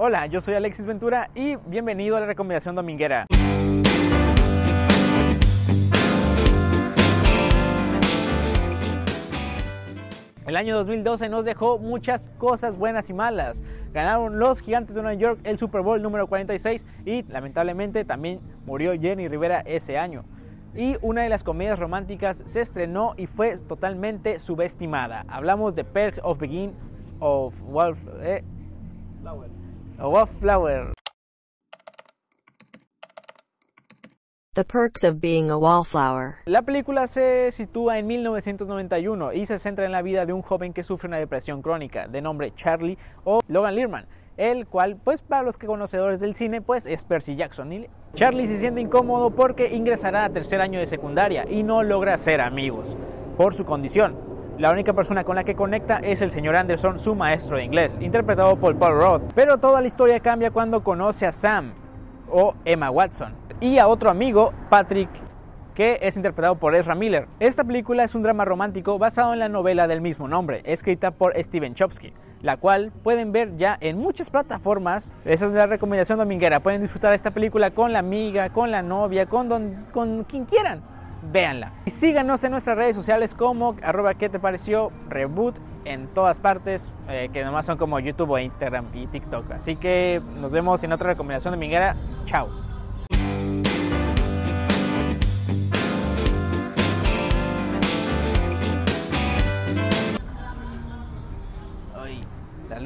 Hola, yo soy Alexis Ventura y bienvenido a la recomendación dominguera. El año 2012 nos dejó muchas cosas buenas y malas. Ganaron los Gigantes de Nueva York el Super Bowl número 46 y lamentablemente también murió Jenny Rivera ese año. Y una de las comedias románticas se estrenó y fue totalmente subestimada. Hablamos de Perk of Begin of Wolf, eh, Wallflower. The Perks of Being a Wallflower. La película se sitúa en 1991 y se centra en la vida de un joven que sufre una depresión crónica de nombre Charlie o Logan Learman, el cual, pues para los que conocedores del cine, pues es Percy Jackson. Y Charlie se siente incómodo porque ingresará a tercer año de secundaria y no logra ser amigos por su condición. La única persona con la que conecta es el señor Anderson, su maestro de inglés, interpretado por Paul Roth. Pero toda la historia cambia cuando conoce a Sam o Emma Watson y a otro amigo, Patrick, que es interpretado por Ezra Miller. Esta película es un drama romántico basado en la novela del mismo nombre, escrita por Steven Chomsky, la cual pueden ver ya en muchas plataformas. Esa es la recomendación dominguera. Pueden disfrutar esta película con la amiga, con la novia, con, con quien quieran. Véanla. Y síganos en nuestras redes sociales como arroba que te pareció reboot en todas partes, eh, que nomás son como YouTube o Instagram y TikTok. Así que nos vemos en otra recomendación dominguera. Chao.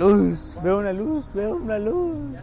luz, veo una luz, veo una luz.